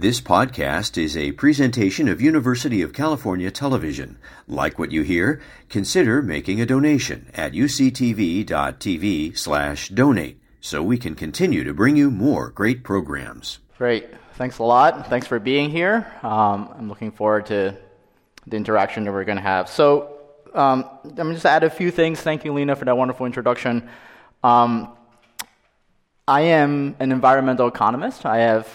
This podcast is a presentation of University of California Television. Like what you hear? Consider making a donation at uctv.tv slash donate so we can continue to bring you more great programs. Great. Thanks a lot. Thanks for being here. Um, I'm looking forward to the interaction that we're going to have. So, um, I'm just add a few things. Thank you, Lena, for that wonderful introduction. Um, I am an environmental economist. I have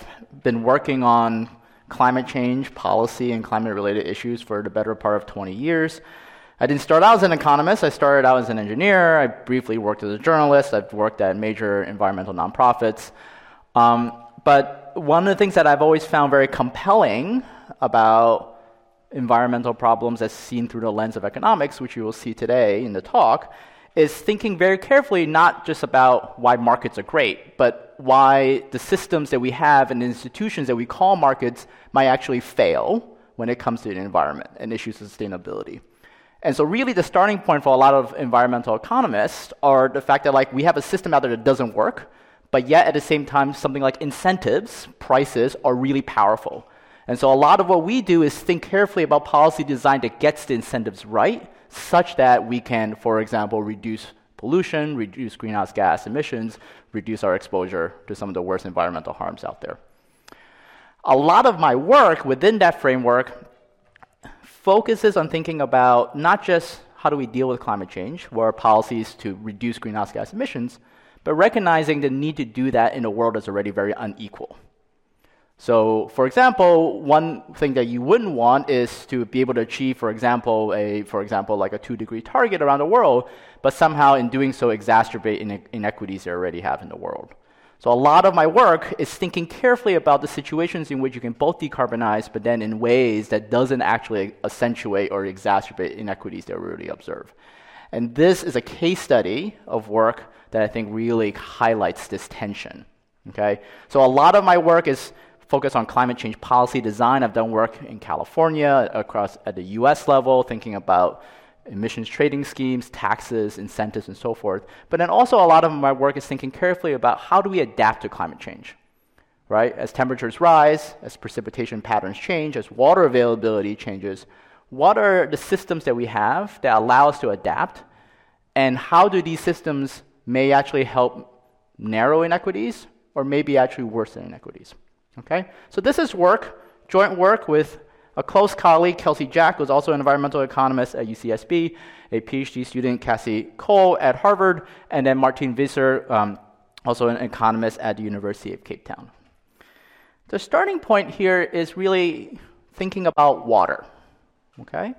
been working on climate change policy and climate related issues for the better part of 20 years. I didn't start out as an economist, I started out as an engineer. I briefly worked as a journalist, I've worked at major environmental nonprofits. Um, but one of the things that I've always found very compelling about environmental problems as seen through the lens of economics, which you will see today in the talk, is thinking very carefully not just about why markets are great, but why the systems that we have and institutions that we call markets might actually fail when it comes to the environment and issues of sustainability. And so really the starting point for a lot of environmental economists are the fact that like we have a system out there that doesn't work, but yet at the same time something like incentives, prices are really powerful. And so a lot of what we do is think carefully about policy design that gets the incentives right such that we can, for example, reduce pollution, reduce greenhouse gas emissions, reduce our exposure to some of the worst environmental harms out there. A lot of my work within that framework focuses on thinking about not just how do we deal with climate change, what are policies to reduce greenhouse gas emissions, but recognizing the need to do that in a world that's already very unequal. So, for example, one thing that you wouldn't want is to be able to achieve, for example, a for example like a two degree target around the world, but somehow in doing so exacerbate inequities they already have in the world. So a lot of my work is thinking carefully about the situations in which you can both decarbonize, but then in ways that doesn't actually accentuate or exacerbate inequities that we already observe. And this is a case study of work that I think really highlights this tension. Okay, so a lot of my work is focus on climate change policy design. I've done work in California, across at the US level, thinking about emissions trading schemes, taxes, incentives, and so forth. But then also a lot of my work is thinking carefully about how do we adapt to climate change, right? As temperatures rise, as precipitation patterns change, as water availability changes, what are the systems that we have that allow us to adapt? And how do these systems may actually help narrow inequities or maybe actually worsen inequities? Okay? So this is work, joint work with a close colleague, Kelsey Jack, who's also an environmental economist at UCSB, a PhD student, Cassie Cole at Harvard, and then Martin Visser, um, also an economist at the University of Cape Town. The starting point here is really thinking about water. Okay?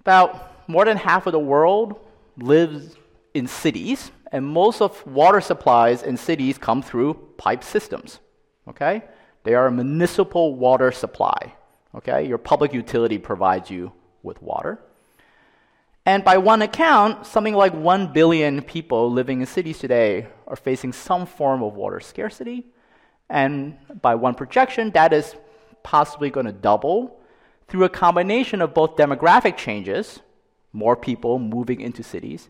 About more than half of the world lives in cities, and most of water supplies in cities come through pipe systems. Okay? They are a municipal water supply. Okay? Your public utility provides you with water. And by one account, something like 1 billion people living in cities today are facing some form of water scarcity. And by one projection, that is possibly going to double through a combination of both demographic changes, more people moving into cities,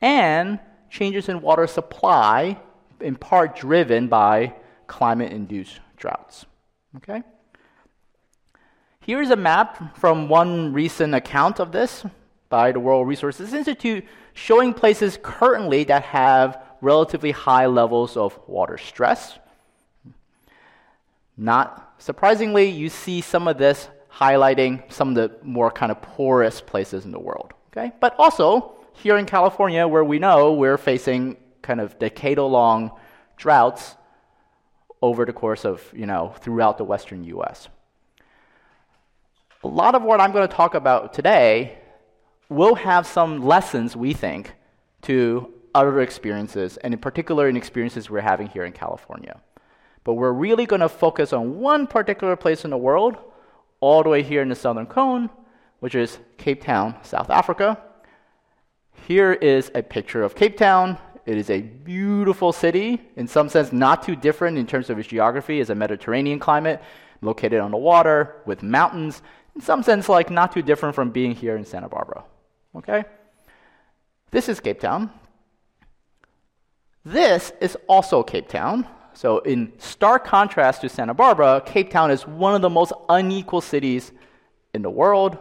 and changes in water supply, in part driven by climate induced droughts. Okay? Here's a map from one recent account of this by the World Resources Institute showing places currently that have relatively high levels of water stress. Not surprisingly, you see some of this highlighting some of the more kind of poorest places in the world. Okay? But also, here in California, where we know we're facing kind of decadal long droughts over the course of, you know, throughout the western US. A lot of what I'm going to talk about today will have some lessons, we think, to other experiences, and in particular in experiences we're having here in California. But we're really going to focus on one particular place in the world, all the way here in the southern cone, which is Cape Town, South Africa. Here is a picture of Cape Town. It is a beautiful city, in some sense, not too different in terms of its geography as a Mediterranean climate, located on the water with mountains. In some sense, like not too different from being here in Santa Barbara. Okay? This is Cape Town. This is also Cape Town. So, in stark contrast to Santa Barbara, Cape Town is one of the most unequal cities in the world,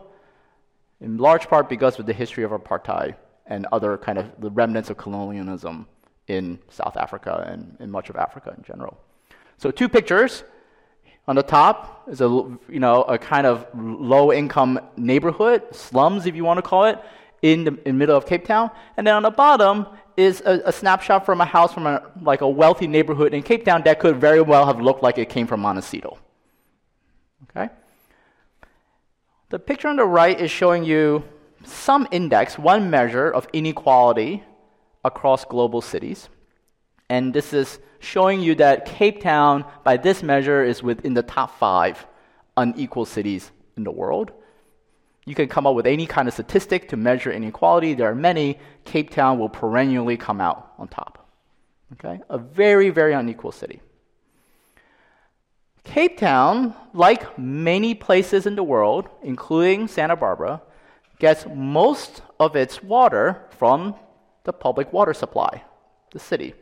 in large part because of the history of apartheid and other kind of the remnants of colonialism in South Africa and in much of Africa in general. So, two pictures. On the top is a you know a kind of low income neighborhood, slums if you want to call it, in the in middle of Cape Town, and then on the bottom is a, a, snapshot from a house from a, like a wealthy neighborhood in Cape Town that could very well have looked like it came from Montecito. Okay. The picture on the right is showing you some index, one measure of inequality across global cities. And this is showing you that Cape Town, by this measure, is within the top five unequal cities in the world. You can come up with any kind of statistic to measure inequality. There are many. Cape Town will perennially come out on top. Okay? A very, very unequal city. Cape Town, like many places in the world, including Santa Barbara, gets most of its water from the public water supply, the city.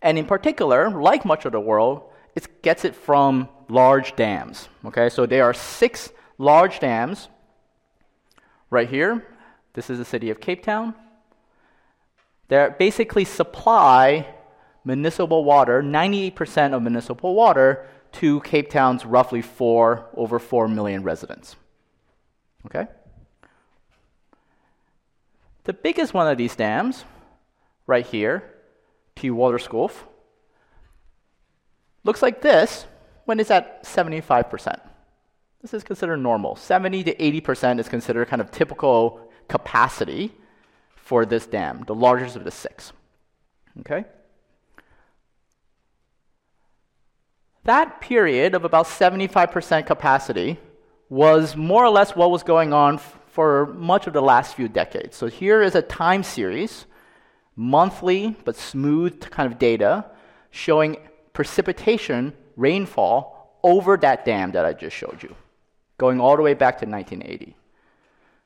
And in particular, like much of the world, it gets it from large dams. Okay, so there are six large dams right here. This is the city of Cape Town. They basically supply municipal water, 98% of municipal water, to Cape Town's roughly four, over 4 million residents. Okay? The biggest one of these dams, right here, Theewaterskloof, looks like this when it's at 75%. This is considered normal. 70 to 80% is considered kind of typical capacity for this dam, the largest of the six. Okay? That period of about 75% capacity was more or less what was going on for much of the last few decades. So here is a time series, monthly but smooth kind of data, showing precipitation, rainfall over that dam that I just showed you going all the way back to 1980.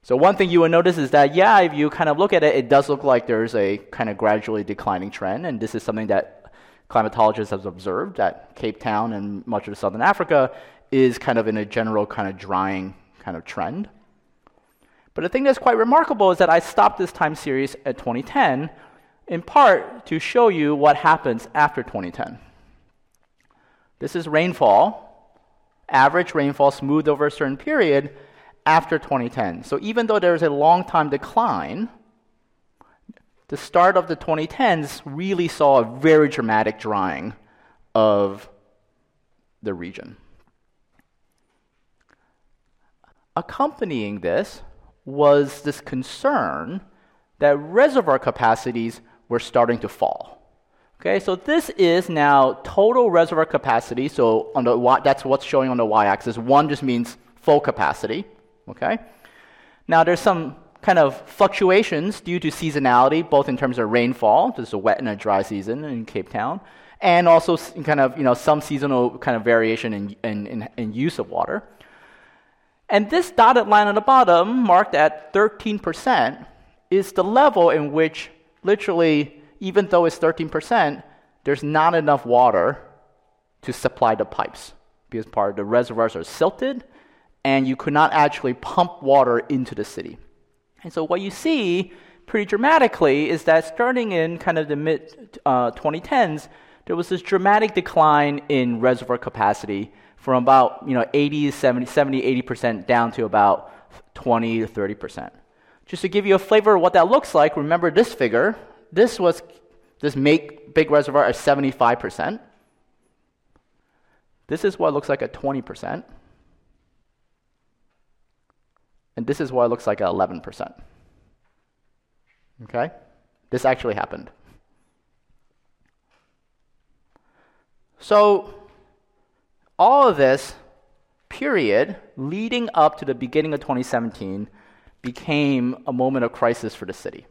So one thing you will notice is that, yeah, if you kind of look at it, it does look like there's a kind of gradually declining trend, and this is something that climatologists have observed that Cape Town and much of southern Africa is kind of in a general kind of drying kind of trend. But the thing that's quite remarkable is that I stopped this time series at 2010 in part to show you what happens after 2010. This is rainfall average rainfall smoothed over a certain period after 2010. So even though there's a long time decline, the start of the 2010s really saw a very dramatic drying of the region. Accompanying this was this concern that reservoir capacities were starting to fall. Okay, so this is now total reservoir capacity. So on the y, that's what's showing on the y-axis. One just means full capacity. Okay. Now there's some kind of fluctuations due to seasonality, both in terms of rainfall. There's a wet and a dry season in Cape Town, and also kind of you know some seasonal kind of variation in, in, in, in use of water. And this dotted line on the bottom, marked at 13%, is the level in which literally even though it's 13%, there's not enough water to supply the pipes because part of the reservoirs are silted and you could not actually pump water into the city. And so what you see pretty dramatically is that starting in kind of the mid uh, 2010s, there was this dramatic decline in reservoir capacity from about you know 80 70 70 80% down to about 20 to 30%. Just to give you a flavor of what that looks like, remember this figure this was this make big reservoir at 75%. This is what looks like at 20%. And this is what looks like at 11%. Okay? This actually happened. So, all of this period leading up to the beginning of 2017 became a moment of crisis for the city.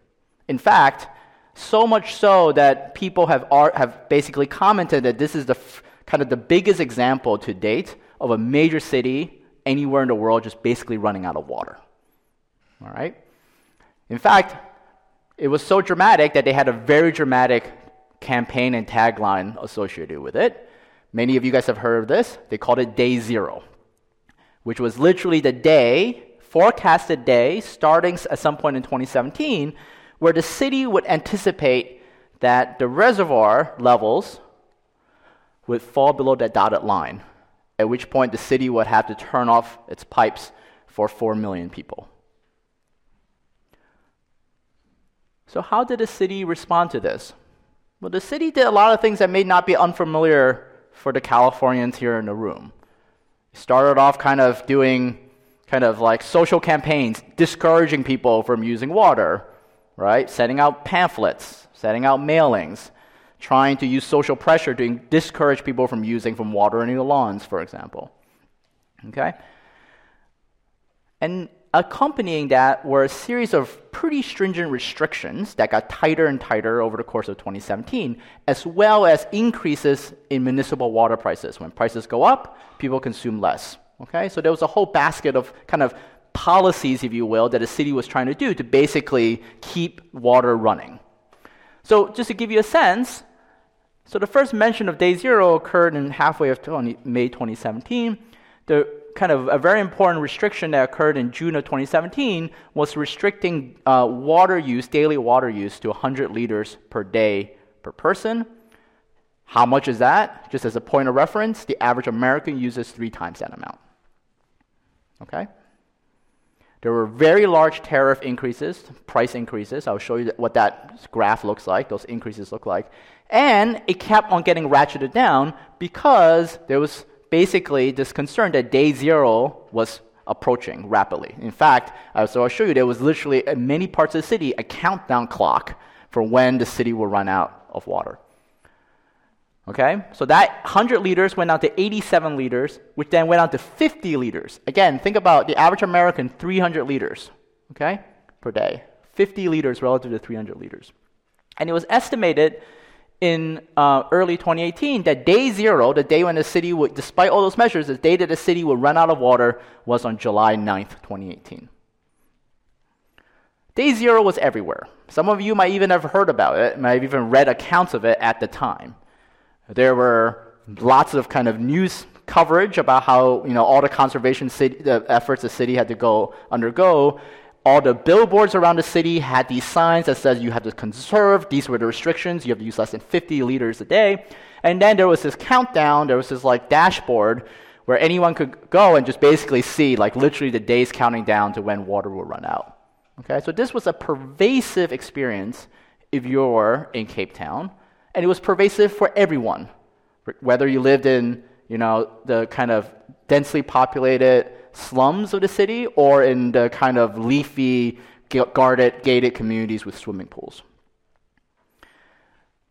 In fact, so much so that people have, have basically commented that this is the f- kind of the biggest example to date of a major city anywhere in the world just basically running out of water. All right? In fact, it was so dramatic that they had a very dramatic campaign and tagline associated with it. Many of you guys have heard of this. They called it Day Zero, which was literally the day, forecasted day, starting at some point in 2017, where the city would anticipate that the reservoir levels would fall below that dotted line, at which point the city would have to turn off its pipes for 4 million people. So, how did the city respond to this? Well, the city did a lot of things that may not be unfamiliar for the Californians here in the room. Started off kind of doing kind of like social campaigns, discouraging people from using water, right? Setting out pamphlets, setting out mailings, trying to use social pressure to discourage people from using from watering the lawns, for example. Okay? And accompanying that were a series of pretty stringent restrictions that got tighter and tighter over the course of 2017, as well as increases in municipal water prices. When prices go up, people consume less. Okay, so there was a whole basket of kind of policies, if you will, that the city was trying to do to basically keep water running. So, just to give you a sense, so the first mention of day zero occurred in halfway of 20, May 2017. The kind of a very important restriction that occurred in June of 2017 was restricting uh, water use, daily water use, to 100 liters per day per person. How much is that? Just as a point of reference, the average American uses three times that amount. Okay? There were very large tariff increases, price increases. I'll show you what that graph looks like, those increases look like. And it kept on getting ratcheted down because there was basically this concern that day zero was approaching rapidly. In fact, uh, so I'll show you, there was literally in many parts of the city a countdown clock for when the city will run out of water. Okay, so that 100 liters went down to 87 liters, which then went down to 50 liters. Again, think about the average American 300 liters, okay, per day. 50 liters relative to 300 liters. And it was estimated in uh, early 2018 that day zero, the day when the city would, despite all those measures, the day that the city would run out of water was on July 9th, 2018. Day zero was everywhere. Some of you might even have heard about it, might have even read accounts of it at the time. There were lots of kind of news coverage about how you know all the conservation city, the efforts the city had to go undergo, all the billboards around the city had these signs that says you have to conserve. These were the restrictions. You have to use less than 50 liters a day. And then there was this countdown. There was this like dashboard where anyone could go and just basically see like literally the days counting down to when water will run out. Okay, so this was a pervasive experience if you're in Cape Town, and it was pervasive for everyone, whether you lived in you know the kind of densely populated slums of the city or in the kind of leafy, guarded, gated communities with swimming pools.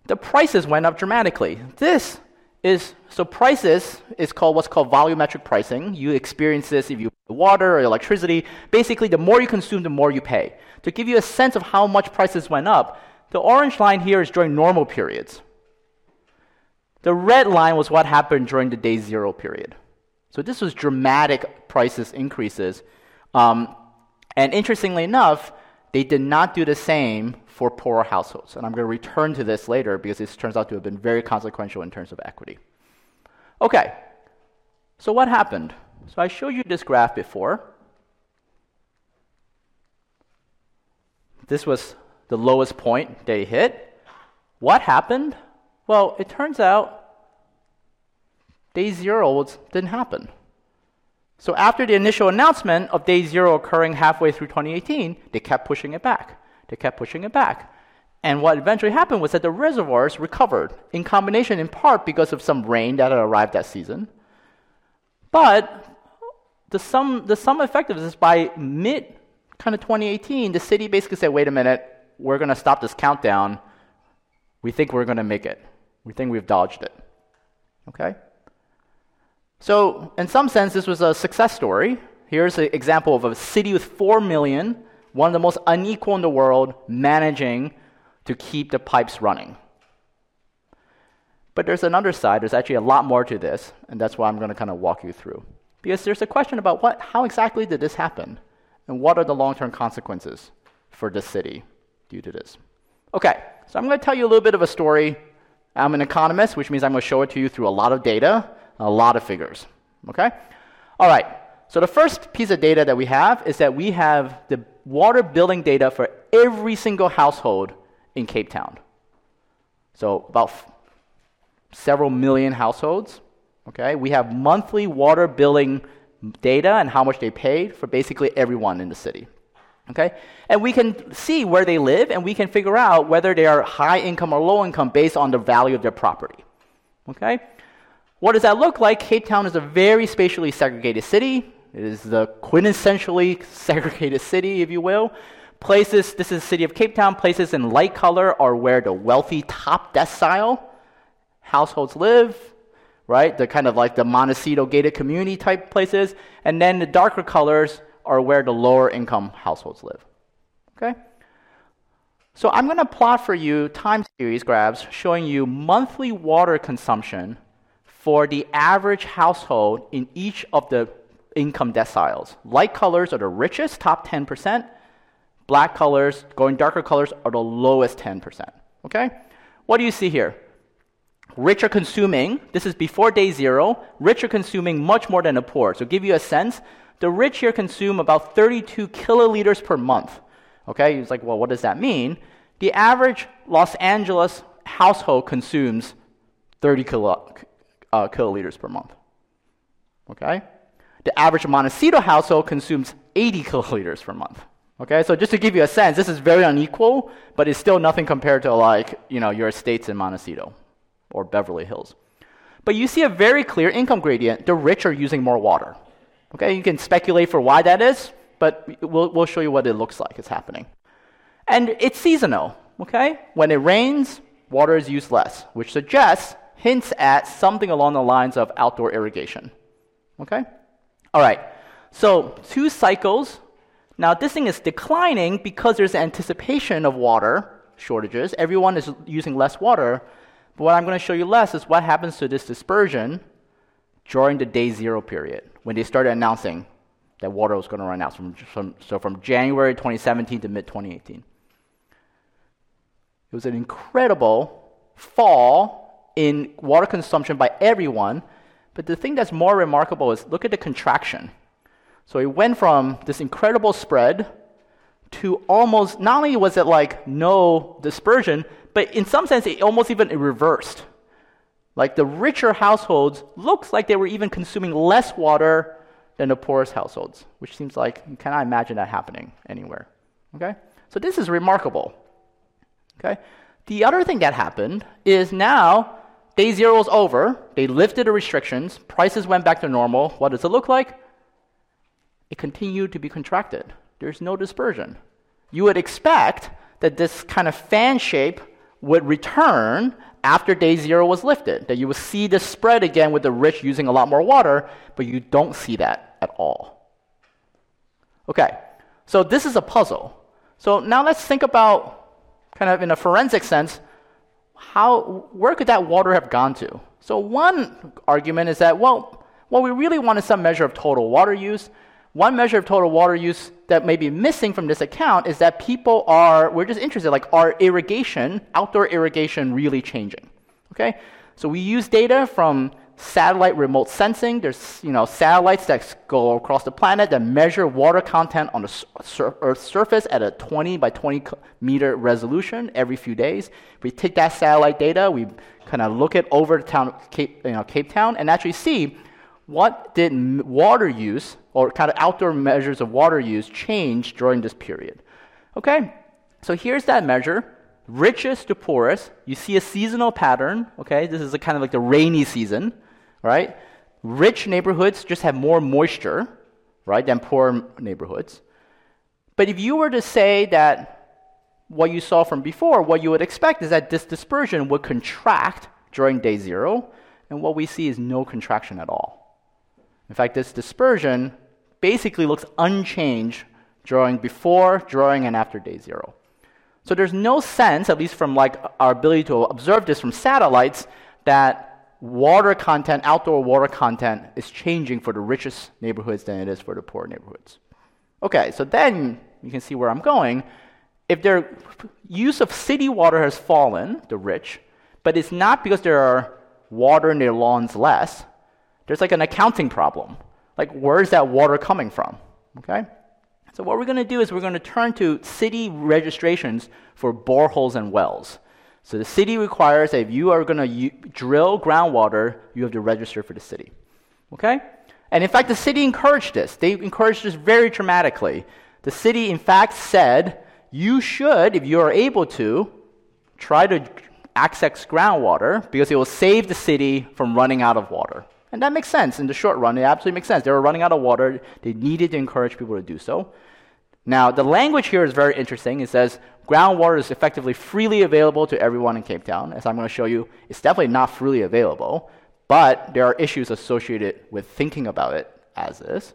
The prices went up dramatically. This is so prices is called what's called volumetric pricing. You experience this if you water or electricity. Basically, the more you consume, the more you pay. To give you a sense of how much prices went up, the orange line here is during normal periods. The red line was what happened during the day zero period. So this was dramatic prices increases. Um, and interestingly enough, they did not do the same for poorer households. And I'm going to return to this later because this turns out to have been very consequential in terms of equity. Okay, so what happened? So I showed you this graph before. This was the lowest point they hit. What happened? Well, it turns out day zero didn't happen. So after the initial announcement of day zero occurring halfway through 2018, they kept pushing it back. They kept pushing it back. And what eventually happened was that the reservoirs recovered, in combination in part because of some rain that had arrived that season. But the sum, the sum effect of this is by mid kind of 2018, the city basically said, wait a minute, we're going to stop this countdown. We think we're going to make it. We think we've dodged it. Okay? So, in some sense, this was a success story. Here's an example of a city with 4 million, one of the most unequal in the world, managing to keep the pipes running. But there's another side. There's actually a lot more to this, and that's what I'm going to kind of walk you through. Because there's a question about what, how exactly did this happen, and what are the long-term consequences for the city due to this. Okay, so I'm going to tell you a little bit of a story I'm an economist, which means I'm going to show it to you through a lot of data, a lot of figures. Okay? All right. So the first piece of data that we have is that we have the water billing data for every single household in Cape Town. So about f- several million households. Okay? We have monthly water billing data and how much they paid for basically everyone in the city. Okay? And we can see where they live and we can figure out whether they are high income or low income based on the value of their property. Okay? What does that look like? Cape Town is a very spatially segregated city. It is the quintessentially segregated city, if you will. Places, this is the city of Cape Town, places in light color are where the wealthy top decile households live, right? The kind of like the Montecito gated community type places. And then the darker colors are where the lower income households live. Okay? So I'm going to plot for you time series graphs showing you monthly water consumption for the average household in each of the income deciles. Light colors are the richest, top 10%. Black colors, going darker colors, are the lowest 10%. Okay? What do you see here? Rich are consuming, this is before day zero, rich are consuming much more than the poor. So, give you a sense, the rich here consume about 32 kiloliters per month. Okay, he's like, well, what does that mean? The average Los Angeles household consumes 30 kilo, uh, kiloliters per month. Okay? The average Montecito household consumes 80 kiloliters per month. Okay, so just to give you a sense, this is very unequal, but it's still nothing compared to like, you know, your estates in Montecito or Beverly Hills. But you see a very clear income gradient. The rich are using more water. Okay, you can speculate for why that is, but we'll, we'll show you what it looks like it's happening. And it's seasonal, okay? When it rains, water is used less, which suggests, hints at something along the lines of outdoor irrigation. Okay? All right, so two cycles. Now, this thing is declining because there's anticipation of water shortages. Everyone is using less water. But what I'm going to show you less is what happens to this dispersion during the day zero period when they started announcing that water was going to run out. From, from, so from January 2017 to mid 2018. It was an incredible fall in water consumption by everyone. But the thing that's more remarkable is look at the contraction. So it went from this incredible spread to almost, not only was it like no dispersion, but in some sense, it almost even reversed. Like the richer households looks like they were even consuming less water than the poorest households, which seems like you cannot imagine that happening anywhere. Okay? So this is remarkable. Okay? The other thing that happened is now day zero is over. They lifted the restrictions. Prices went back to normal. What does it look like? It continued to be contracted. There's no dispersion. You would expect that this kind of fan shape would return after day zero was lifted, that you would see the spread again with the rich using a lot more water, but you don't see that at all. Okay, so this is a puzzle. So now let's think about, kind of in a forensic sense, how, where could that water have gone to? So one argument is that, well, what we really want is some measure of total water use. One measure of total water use that may be missing from this account is that people are, we're just interested, like, are irrigation, outdoor irrigation, really changing? Okay? So we use data from satellite remote sensing. There's, you know, satellites that go across the planet that measure water content on the sur- Earth's surface at a 20 by 20 meter resolution every few days. We take that satellite data, we kind of look it over town, Cape, you know, Cape Town, and actually see what did water use or kind of outdoor measures of water use change during this period. Okay, so here's that measure. Richest to poorest, you see a seasonal pattern. Okay, this is kind of like the rainy season, right? Rich neighborhoods just have more moisture, right, than poor neighborhoods. But if you were to say that what you saw from before, what you would expect is that this dispersion would contract during day zero, and what we see is no contraction at all. In fact, this dispersion basically looks unchanged during before, during, and after day zero. So there's no sense, at least from like our ability to observe this from satellites, that water content, outdoor water content, is changing for the richest neighborhoods than it is for the poor neighborhoods. Okay, so then you can see where I'm going. If their use of city water has fallen, the rich, But it's not because there are water in their lawns less. There's like an accounting problem. Like, where's that water coming from? Okay? So, what we're going to do is we're going to turn to city registrations for boreholes and wells. So, the city requires that if you are going to u- drill groundwater, you have to register for the city. Okay? And in fact, the city encouraged this. They encouraged this very dramatically. The city, in fact, said, you should, if you are able to, try to access groundwater because it will save the city from running out of water. And that makes sense in the short run. It absolutely makes sense. They were running out of water. They needed to encourage people to do so. Now, the language here is very interesting. It says groundwater is effectively freely available to everyone in Cape Town. As I'm going to show you, it's definitely not freely available, but there are issues associated with thinking about it as is.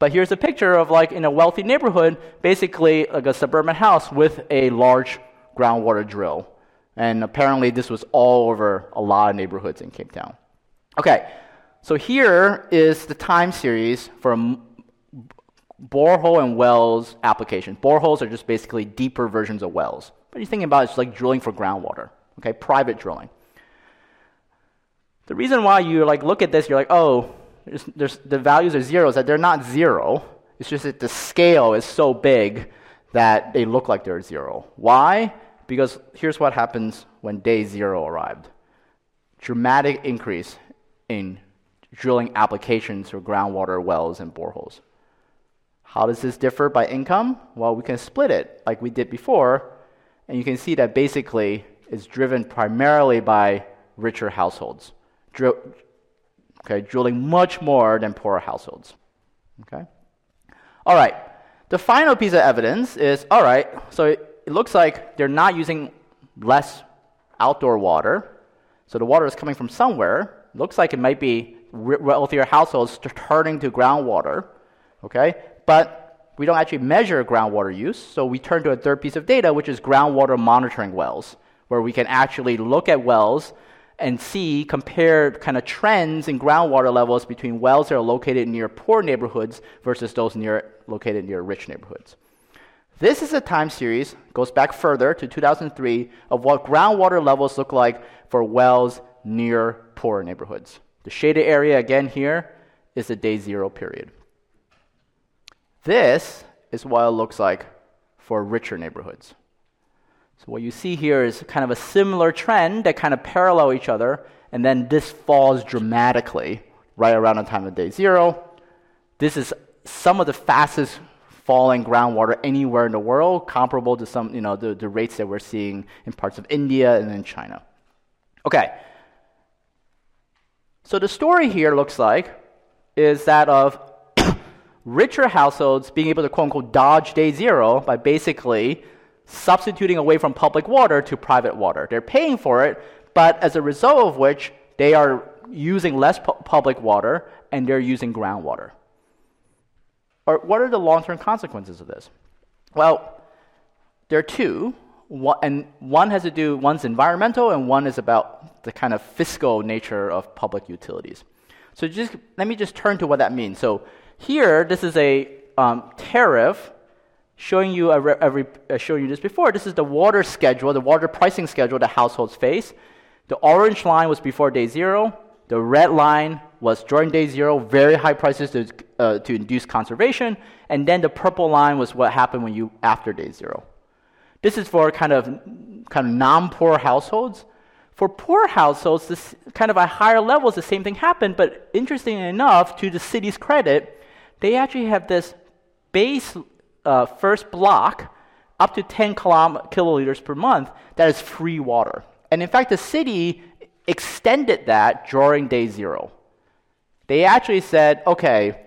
But here's a picture of like in a wealthy neighborhood, basically like a suburban house with a large groundwater drill. And apparently this was all over a lot of neighborhoods in Cape Town. Okay, so here is the time series for borehole and wells application. Boreholes are just basically deeper versions of wells. But you're thinking about it's like drilling for groundwater, okay, private drilling. The reason why you like look at this, you're like, oh, there's, there's, the values are zero, is that they're not zero. It's just that the scale is so big that they look like they're zero. Why? Because here's what happens when day zero arrived dramatic increase in drilling applications for groundwater wells and boreholes. How does this differ by income? Well, we can split it like we did before, and you can see that basically it's driven primarily by richer households. Dr- okay, drilling much more than poorer households. Okay? All right. The final piece of evidence is all right, so it, it looks like they're not using less outdoor water. So the water is coming from somewhere. Looks like it might be wealthier households turning to groundwater. Okay? But we don't actually measure groundwater use, so we turn to a third piece of data, which is groundwater monitoring wells, where we can actually look at wells and see, compare kind of trends in groundwater levels between wells that are located near poor neighborhoods versus those near, located near rich neighborhoods. This is a time series, goes back further to 2003, of what groundwater levels look like for wells near poor neighborhoods. The shaded area again here is the day zero period. This is what it looks like for richer neighborhoods. So what you see here is kind of a similar trend that kind of parallel each other, and then this falls dramatically right around the time of day zero. This is some of the fastest falling groundwater anywhere in the world, comparable to some, you know, the, the rates that we're seeing in parts of India and in China. Okay. So the story here looks like is that of richer households being able to quote unquote dodge day zero by basically substituting away from public water to private water. They're paying for it, but as a result of which, they are using less pu- public water and they're using groundwater. Or what are the long term consequences of this? Well, there are two. One, and one has to do, one's environmental, and one is about the kind of fiscal nature of public utilities. So just let me just turn to what that means. So here, this is a um, tariff showing you, a, a, a, showing you this before. This is the water schedule, the water pricing schedule that households face. The orange line was before day zero. The red line was during day zero, very high prices to, uh, to induce conservation. And then the purple line was what happened when you after day zero. This is for kind of kind of non-poor households. For poor households, this kind of at higher levels, the same thing happened. But interestingly enough, to the city's credit, they actually have this base uh, first block up to 10 kilom- kiloliters per month that is free water. And in fact, the city extended that during day zero. They actually said, okay,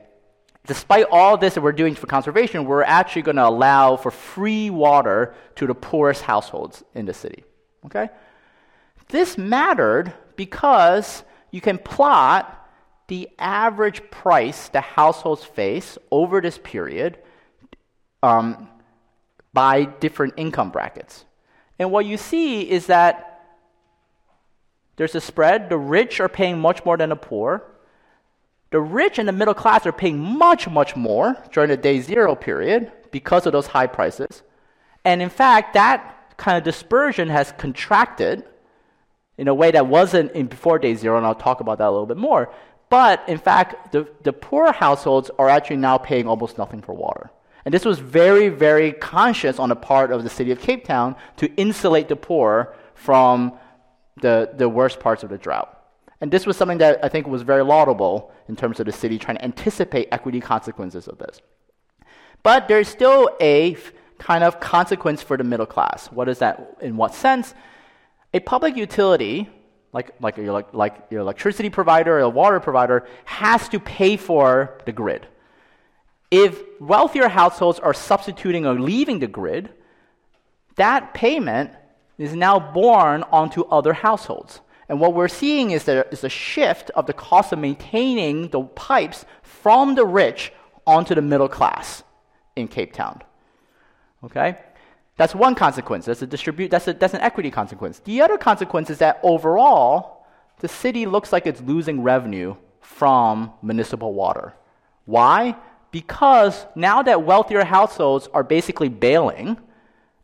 despite all this that we're doing for conservation, we're actually going to allow for free water to the poorest households in the city. Okay? This mattered because you can plot the average price the households face over this period um, by different income brackets. And what you see is that there's a spread. The rich are paying much more than the poor. The rich and the middle class are paying much, much more during the day zero period because of those high prices. And in fact, that kind of dispersion has contracted. in a way that wasn't in before day zero, and I'll talk about that a little bit more. But in fact, the, the poor households are actually now paying almost nothing for water. And this was very, very conscious on the part of the city of Cape Town to insulate the poor from the, the worst parts of the drought. And this was something that I think was very laudable in terms of the city trying to anticipate equity consequences of this. But there's still a kind of consequence for the middle class. What is that? In what sense? A public utility, like, like, your, like your electricity provider or a water provider, has to pay for the grid. If wealthier households are substituting or leaving the grid, that payment is now borne onto other households. And what we're seeing is there is a shift of the cost of maintaining the pipes from the rich onto the middle class in Cape Town. Okay? That's one consequence. That's a distribute that's a, that's an equity consequence. The other consequence is that overall the city looks like it's losing revenue from municipal water. Why? because now that wealthier households are basically bailing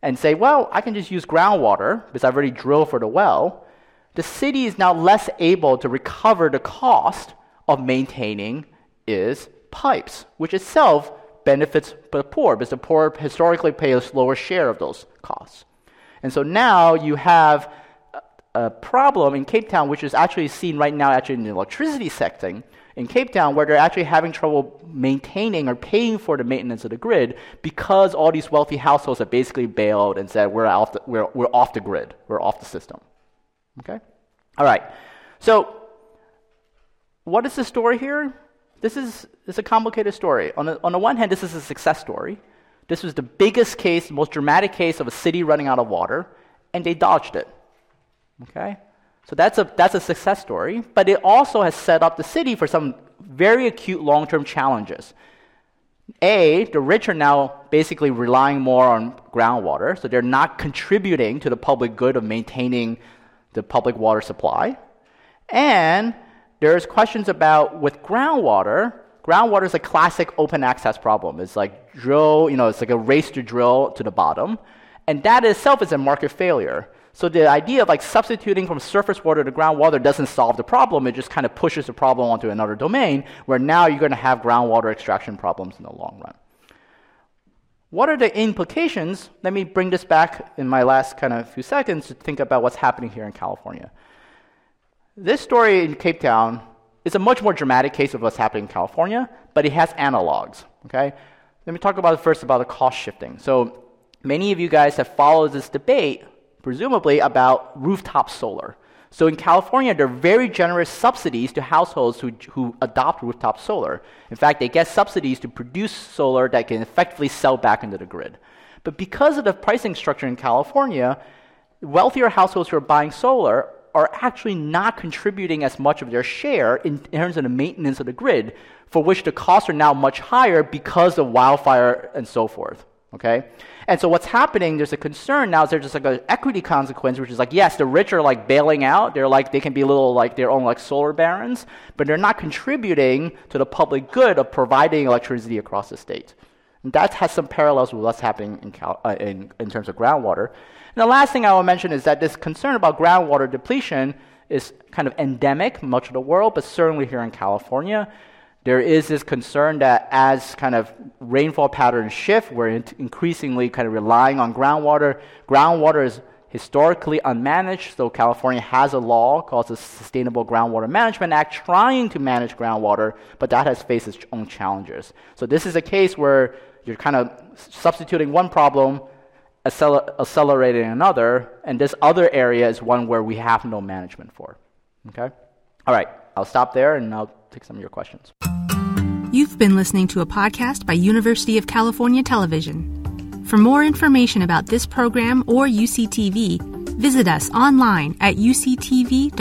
and say, well, I can just use groundwater because I've already drilled for the well, the city is now less able to recover the cost of maintaining its pipes, which itself benefits the poor because the poor historically pay a lower share of those costs. And so now you have a problem in Cape Town, which is actually seen right now actually in the electricity sector, in Cape Town where they're actually having trouble maintaining or paying for the maintenance of the grid because all these wealthy households have basically bailed and said, we're off the, we're, we're off the grid, we're off the system. Okay? All right. So, what is the story here? This is, this is a complicated story. On the, on the one hand, this is a success story. This was the biggest case, the most dramatic case of a city running out of water, and they dodged it. Okay? So that's a, that's a success story, but it also has set up the city for some very acute long term challenges. A, the rich are now basically relying more on groundwater, so they're not contributing to the public good of maintaining the public water supply. And there's questions about with groundwater, groundwater is a classic open access problem. It's like drill, you know, it's like a race to drill to the bottom. And that itself is a market failure. So the idea of like substituting from surface water to groundwater doesn't solve the problem. It just kind of pushes the problem onto another domain where now you're going to have groundwater extraction problems in the long run. What are the implications? Let me bring this back in my last kind of few seconds to think about what's happening here in California. This story in Cape Town is a much more dramatic case of what's happening in California, but it has analogs. Okay? Let me talk about first about the cost shifting. So many of you guys have followed this debate presumably about rooftop solar. So in California, there are very generous subsidies to households who, who adopt rooftop solar. In fact, they get subsidies to produce solar that can effectively sell back into the grid. But because of the pricing structure in California, wealthier households who are buying solar are actually not contributing as much of their share in, terms of the maintenance of the grid, for which the costs are now much higher because of wildfire and so forth. Okay? And so what's happening, there's a concern now, is there's just like an equity consequence, which is like, yes, the rich are like bailing out. They're like, they can be a little like their own like solar barons, but they're not contributing to the public good of providing electricity across the state. And that has some parallels with what's happening in, Cal- uh, in, in terms of groundwater. And the last thing I will mention is that this concern about groundwater depletion is kind of endemic much of the world, but certainly here in California there is this concern that as kind of rainfall patterns shift, we're increasingly kind of relying on groundwater. Groundwater is historically unmanaged, so California has a law called the Sustainable Groundwater Management Act trying to manage groundwater, but that has faced its own challenges. So this is a case where you're kind of substituting one problem, accelerating another, and this other area is one where we have no management for. Okay? All right, I'll stop there and I'll take some of your questions. You've been listening to a podcast by University of California Television. For more information about this program or UCTV, visit us online at uctv.tv